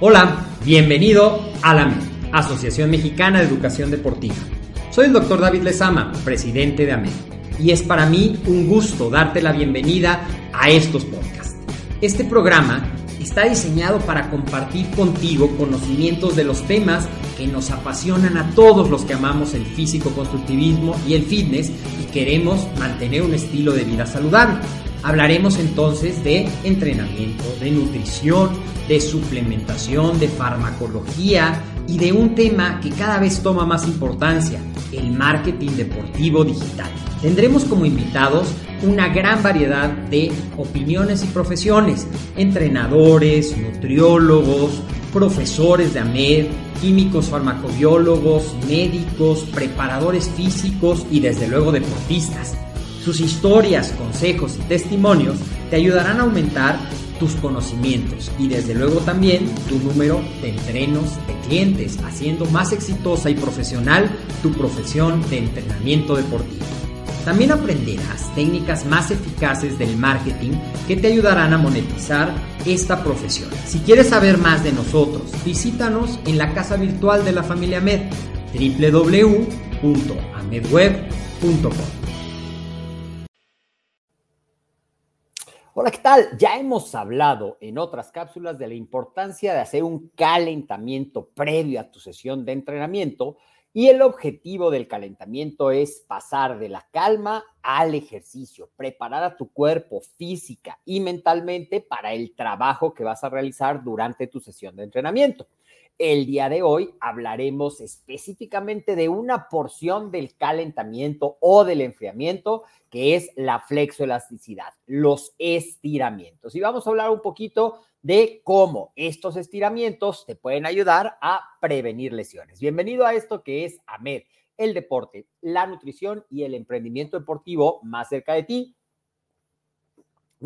Hola, bienvenido a la Asociación Mexicana de Educación Deportiva. Soy el doctor David Lezama, presidente de AMED, y es para mí un gusto darte la bienvenida a estos podcasts. Este programa está diseñado para compartir contigo conocimientos de los temas que nos apasionan a todos los que amamos el físico-constructivismo y el fitness y queremos mantener un estilo de vida saludable. Hablaremos entonces de entrenamiento, de nutrición, de suplementación, de farmacología y de un tema que cada vez toma más importancia, el marketing deportivo digital. Tendremos como invitados una gran variedad de opiniones y profesiones, entrenadores, nutriólogos, profesores de AMED, químicos farmacobiólogos, médicos, preparadores físicos y desde luego deportistas. Sus historias, consejos y testimonios te ayudarán a aumentar tus conocimientos y desde luego también tu número de entrenos de clientes, haciendo más exitosa y profesional tu profesión de entrenamiento deportivo. También aprenderás técnicas más eficaces del marketing que te ayudarán a monetizar esta profesión. Si quieres saber más de nosotros, visítanos en la casa virtual de la familia Med, www.amedweb.com. Hola, ¿qué tal? Ya hemos hablado en otras cápsulas de la importancia de hacer un calentamiento previo a tu sesión de entrenamiento y el objetivo del calentamiento es pasar de la calma al ejercicio, preparar a tu cuerpo física y mentalmente para el trabajo que vas a realizar durante tu sesión de entrenamiento. El día de hoy hablaremos específicamente de una porción del calentamiento o del enfriamiento, que es la flexoelasticidad, los estiramientos. Y vamos a hablar un poquito de cómo estos estiramientos te pueden ayudar a prevenir lesiones. Bienvenido a esto que es AMED, el deporte, la nutrición y el emprendimiento deportivo más cerca de ti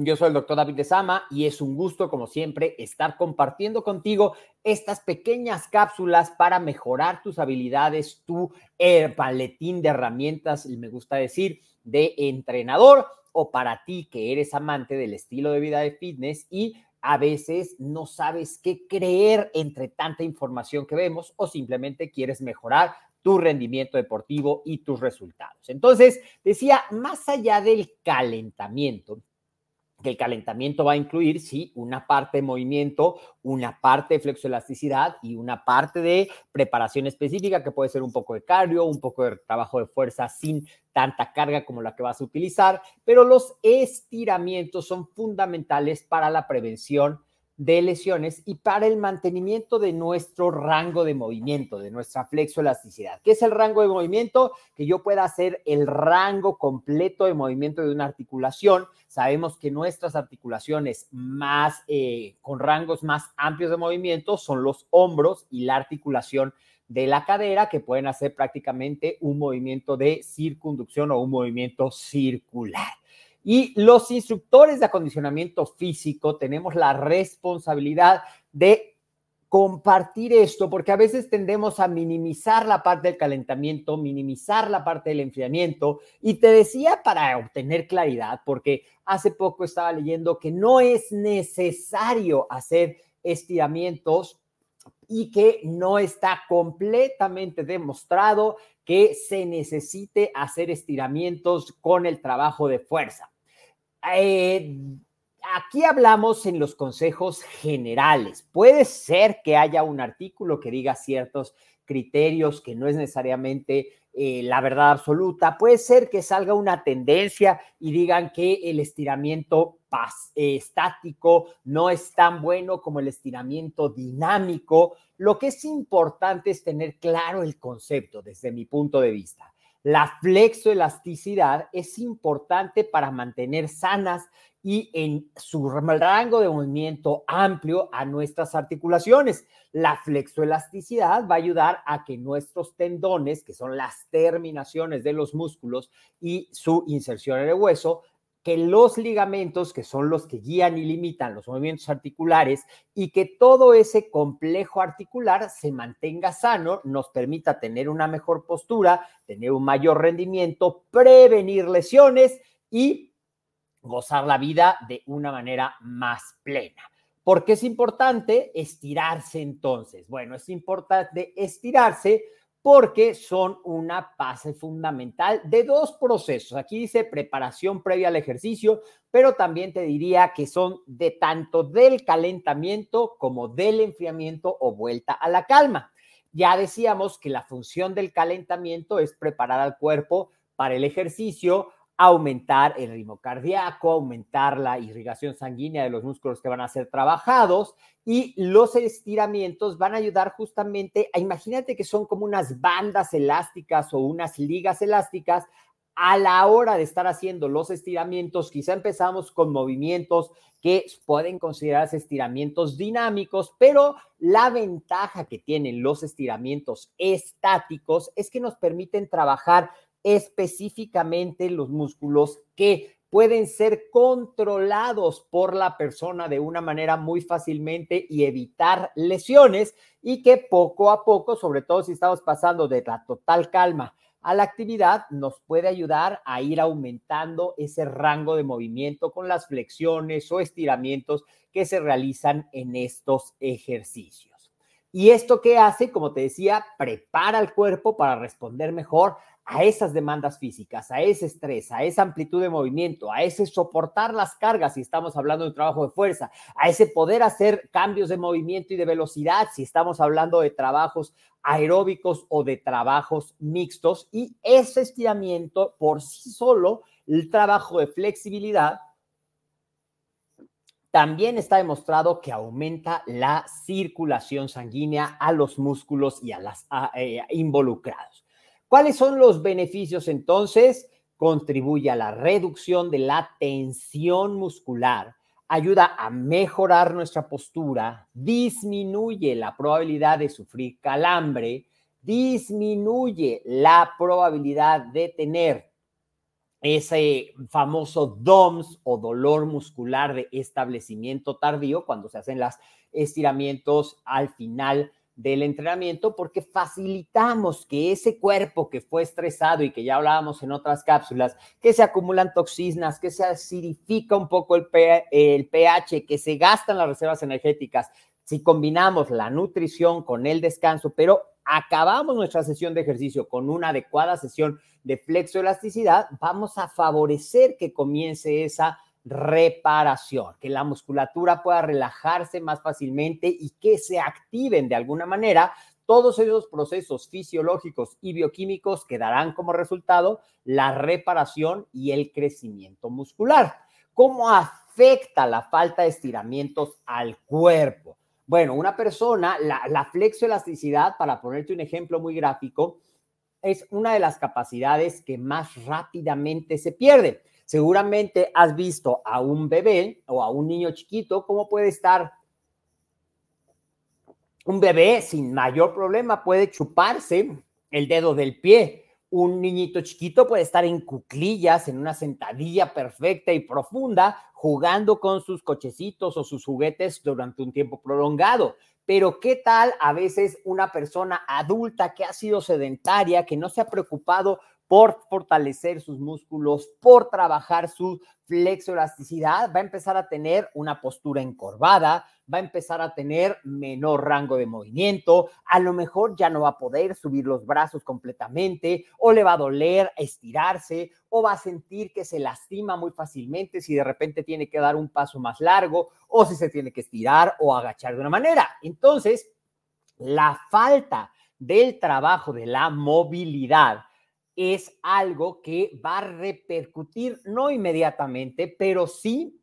yo soy el doctor David de Sama y es un gusto, como siempre, estar compartiendo contigo estas pequeñas cápsulas para mejorar tus habilidades, tu eh, paletín de herramientas, me gusta decir, de entrenador o para ti que eres amante del estilo de vida de fitness y a veces no sabes qué creer entre tanta información que vemos o simplemente quieres mejorar tu rendimiento deportivo y tus resultados. Entonces, decía, más allá del calentamiento, que el calentamiento va a incluir, sí, una parte de movimiento, una parte de flexoelasticidad y una parte de preparación específica que puede ser un poco de cardio, un poco de trabajo de fuerza sin tanta carga como la que vas a utilizar, pero los estiramientos son fundamentales para la prevención de lesiones y para el mantenimiento de nuestro rango de movimiento, de nuestra flexoelasticidad. ¿Qué es el rango de movimiento? Que yo pueda hacer el rango completo de movimiento de una articulación. Sabemos que nuestras articulaciones más, eh, con rangos más amplios de movimiento son los hombros y la articulación de la cadera, que pueden hacer prácticamente un movimiento de circunducción o un movimiento circular. Y los instructores de acondicionamiento físico tenemos la responsabilidad de compartir esto, porque a veces tendemos a minimizar la parte del calentamiento, minimizar la parte del enfriamiento. Y te decía para obtener claridad, porque hace poco estaba leyendo que no es necesario hacer estiramientos y que no está completamente demostrado que se necesite hacer estiramientos con el trabajo de fuerza. Eh, aquí hablamos en los consejos generales. Puede ser que haya un artículo que diga ciertos criterios que no es necesariamente eh, la verdad absoluta. Puede ser que salga una tendencia y digan que el estiramiento eh, estático no es tan bueno como el estiramiento dinámico. Lo que es importante es tener claro el concepto desde mi punto de vista. La flexoelasticidad es importante para mantener sanas y en su rango de movimiento amplio a nuestras articulaciones. La flexoelasticidad va a ayudar a que nuestros tendones, que son las terminaciones de los músculos y su inserción en el hueso, que los ligamentos, que son los que guían y limitan los movimientos articulares, y que todo ese complejo articular se mantenga sano, nos permita tener una mejor postura, tener un mayor rendimiento, prevenir lesiones y gozar la vida de una manera más plena. ¿Por qué es importante estirarse entonces? Bueno, es importante estirarse porque son una base fundamental de dos procesos. Aquí dice preparación previa al ejercicio, pero también te diría que son de tanto del calentamiento como del enfriamiento o vuelta a la calma. Ya decíamos que la función del calentamiento es preparar al cuerpo para el ejercicio, aumentar el ritmo cardíaco, aumentar la irrigación sanguínea de los músculos que van a ser trabajados y los estiramientos van a ayudar justamente a, imagínate que son como unas bandas elásticas o unas ligas elásticas a la hora de estar haciendo los estiramientos, quizá empezamos con movimientos que pueden considerarse estiramientos dinámicos, pero la ventaja que tienen los estiramientos estáticos es que nos permiten trabajar específicamente los músculos que pueden ser controlados por la persona de una manera muy fácilmente y evitar lesiones y que poco a poco, sobre todo si estamos pasando de la total calma a la actividad, nos puede ayudar a ir aumentando ese rango de movimiento con las flexiones o estiramientos que se realizan en estos ejercicios. Y esto que hace, como te decía, prepara al cuerpo para responder mejor a esas demandas físicas, a ese estrés, a esa amplitud de movimiento, a ese soportar las cargas si estamos hablando de un trabajo de fuerza, a ese poder hacer cambios de movimiento y de velocidad si estamos hablando de trabajos aeróbicos o de trabajos mixtos y ese estiramiento por sí solo, el trabajo de flexibilidad, también está demostrado que aumenta la circulación sanguínea a los músculos y a los eh, involucrados. ¿Cuáles son los beneficios entonces? Contribuye a la reducción de la tensión muscular, ayuda a mejorar nuestra postura, disminuye la probabilidad de sufrir calambre, disminuye la probabilidad de tener ese famoso DOMS o dolor muscular de establecimiento tardío cuando se hacen los estiramientos al final del entrenamiento porque facilitamos que ese cuerpo que fue estresado y que ya hablábamos en otras cápsulas, que se acumulan toxinas, que se acidifica un poco el, el pH, que se gastan las reservas energéticas, si combinamos la nutrición con el descanso, pero acabamos nuestra sesión de ejercicio con una adecuada sesión de flexoelasticidad, vamos a favorecer que comience esa reparación, que la musculatura pueda relajarse más fácilmente y que se activen de alguna manera todos esos procesos fisiológicos y bioquímicos que darán como resultado la reparación y el crecimiento muscular. ¿Cómo afecta la falta de estiramientos al cuerpo? Bueno, una persona, la, la flexoelasticidad, para ponerte un ejemplo muy gráfico, es una de las capacidades que más rápidamente se pierde. Seguramente has visto a un bebé o a un niño chiquito cómo puede estar un bebé sin mayor problema puede chuparse el dedo del pie. Un niñito chiquito puede estar en cuclillas, en una sentadilla perfecta y profunda, jugando con sus cochecitos o sus juguetes durante un tiempo prolongado. Pero ¿qué tal a veces una persona adulta que ha sido sedentaria, que no se ha preocupado por fortalecer sus músculos, por trabajar su flexoelasticidad, va a empezar a tener una postura encorvada, va a empezar a tener menor rango de movimiento, a lo mejor ya no va a poder subir los brazos completamente o le va a doler estirarse o va a sentir que se lastima muy fácilmente si de repente tiene que dar un paso más largo o si se tiene que estirar o agachar de una manera. Entonces, la falta del trabajo de la movilidad es algo que va a repercutir, no inmediatamente, pero sí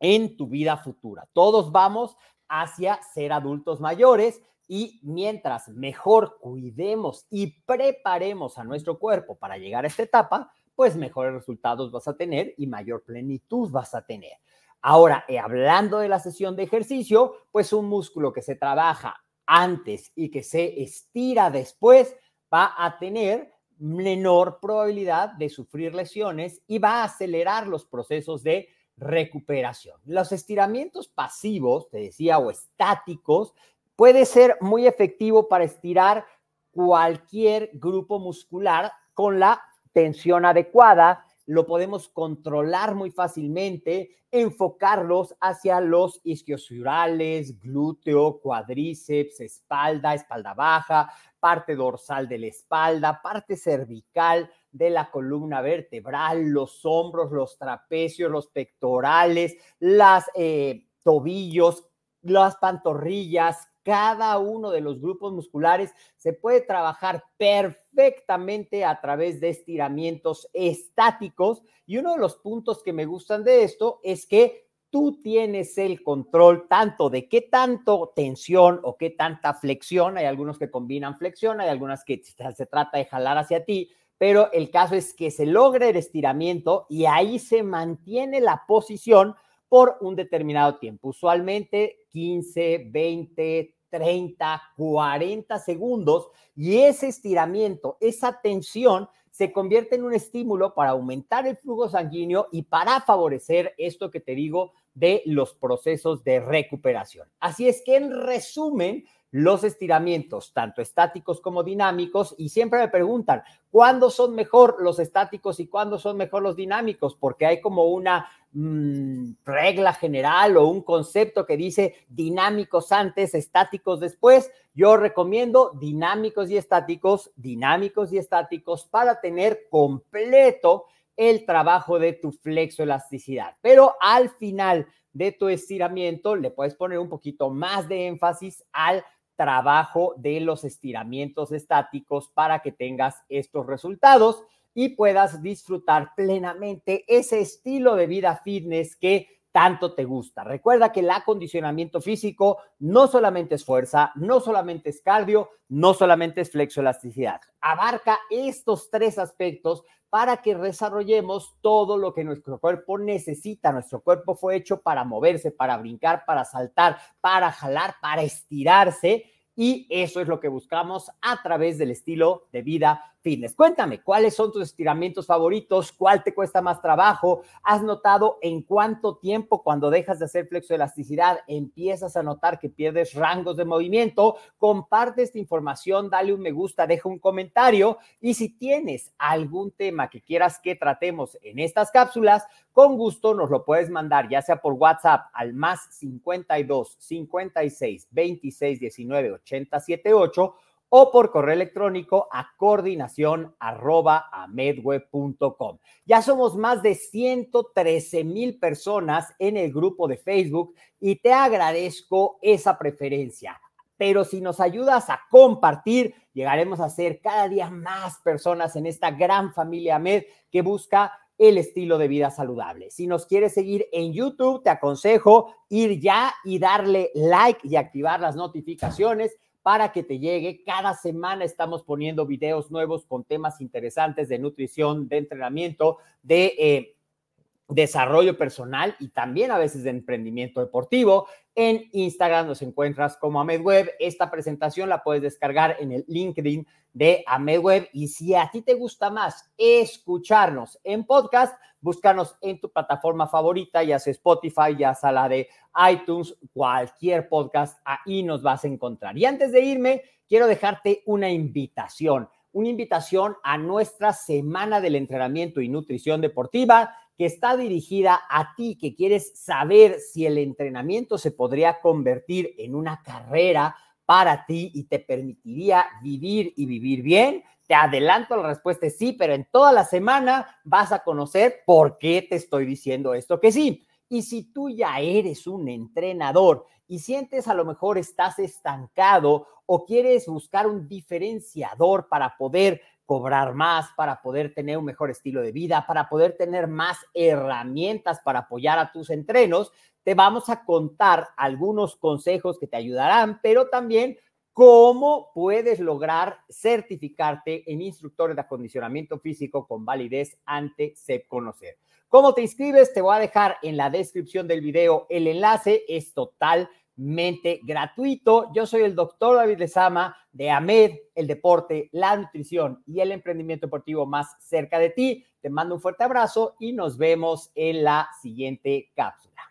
en tu vida futura. Todos vamos hacia ser adultos mayores y mientras mejor cuidemos y preparemos a nuestro cuerpo para llegar a esta etapa, pues mejores resultados vas a tener y mayor plenitud vas a tener. Ahora, eh, hablando de la sesión de ejercicio, pues un músculo que se trabaja antes y que se estira después va a tener menor probabilidad de sufrir lesiones y va a acelerar los procesos de recuperación. Los estiramientos pasivos, te decía, o estáticos, puede ser muy efectivo para estirar cualquier grupo muscular con la tensión adecuada, lo podemos controlar muy fácilmente, enfocarlos hacia los isquiosurales, glúteo, cuádriceps, espalda, espalda baja, parte dorsal de la espalda, parte cervical de la columna vertebral, los hombros, los trapecios, los pectorales, las eh, tobillos, las pantorrillas, cada uno de los grupos musculares se puede trabajar perfectamente a través de estiramientos estáticos. Y uno de los puntos que me gustan de esto es que tú tienes el control tanto de qué tanto tensión o qué tanta flexión. Hay algunos que combinan flexión, hay algunas que se trata de jalar hacia ti, pero el caso es que se logre el estiramiento y ahí se mantiene la posición por un determinado tiempo, usualmente 15, 20, 30, 40 segundos y ese estiramiento, esa tensión se convierte en un estímulo para aumentar el flujo sanguíneo y para favorecer esto que te digo de los procesos de recuperación. Así es que en resumen, los estiramientos, tanto estáticos como dinámicos, y siempre me preguntan, ¿cuándo son mejor los estáticos y cuándo son mejor los dinámicos? Porque hay como una regla general o un concepto que dice dinámicos antes, estáticos después. Yo recomiendo dinámicos y estáticos, dinámicos y estáticos para tener completo el trabajo de tu flexoelasticidad. Pero al final de tu estiramiento le puedes poner un poquito más de énfasis al trabajo de los estiramientos estáticos para que tengas estos resultados y puedas disfrutar plenamente ese estilo de vida fitness que tanto te gusta. Recuerda que el acondicionamiento físico no solamente es fuerza, no solamente es cardio, no solamente es flexoelasticidad. Abarca estos tres aspectos para que desarrollemos todo lo que nuestro cuerpo necesita. Nuestro cuerpo fue hecho para moverse, para brincar, para saltar, para jalar, para estirarse. Y eso es lo que buscamos a través del estilo de vida fitness. Cuéntame, ¿cuáles son tus estiramientos favoritos? ¿Cuál te cuesta más trabajo? ¿Has notado en cuánto tiempo cuando dejas de hacer flexoelasticidad empiezas a notar que pierdes rangos de movimiento? Comparte esta información, dale un me gusta, deja un comentario y si tienes algún tema que quieras que tratemos en estas cápsulas, con gusto nos lo puedes mandar ya sea por WhatsApp al más 52 56 26 19 80 78 o por correo electrónico a coordinación. Ya somos más de 113 mil personas en el grupo de Facebook y te agradezco esa preferencia. Pero si nos ayudas a compartir, llegaremos a ser cada día más personas en esta gran familia Med que busca el estilo de vida saludable. Si nos quieres seguir en YouTube, te aconsejo ir ya y darle like y activar las notificaciones para que te llegue. Cada semana estamos poniendo videos nuevos con temas interesantes de nutrición, de entrenamiento, de eh, desarrollo personal y también a veces de emprendimiento deportivo. En Instagram nos encuentras como AmedWeb. Esta presentación la puedes descargar en el LinkedIn de AmedWeb. Y si a ti te gusta más escucharnos en podcast, búscanos en tu plataforma favorita, ya sea Spotify, ya sea la de iTunes, cualquier podcast, ahí nos vas a encontrar. Y antes de irme, quiero dejarte una invitación una invitación a nuestra semana del entrenamiento y nutrición deportiva que está dirigida a ti que quieres saber si el entrenamiento se podría convertir en una carrera para ti y te permitiría vivir y vivir bien. Te adelanto la respuesta es sí, pero en toda la semana vas a conocer por qué te estoy diciendo esto que sí. Y si tú ya eres un entrenador y sientes a lo mejor estás estancado o quieres buscar un diferenciador para poder cobrar más, para poder tener un mejor estilo de vida, para poder tener más herramientas para apoyar a tus entrenos, te vamos a contar algunos consejos que te ayudarán, pero también cómo puedes lograr certificarte en instructor de acondicionamiento físico con validez ante SEP Conocer. ¿Cómo te inscribes? Te voy a dejar en la descripción del video el enlace, es total mente gratuito. Yo soy el doctor David Lezama de AMED, el deporte, la nutrición y el emprendimiento deportivo más cerca de ti. Te mando un fuerte abrazo y nos vemos en la siguiente cápsula.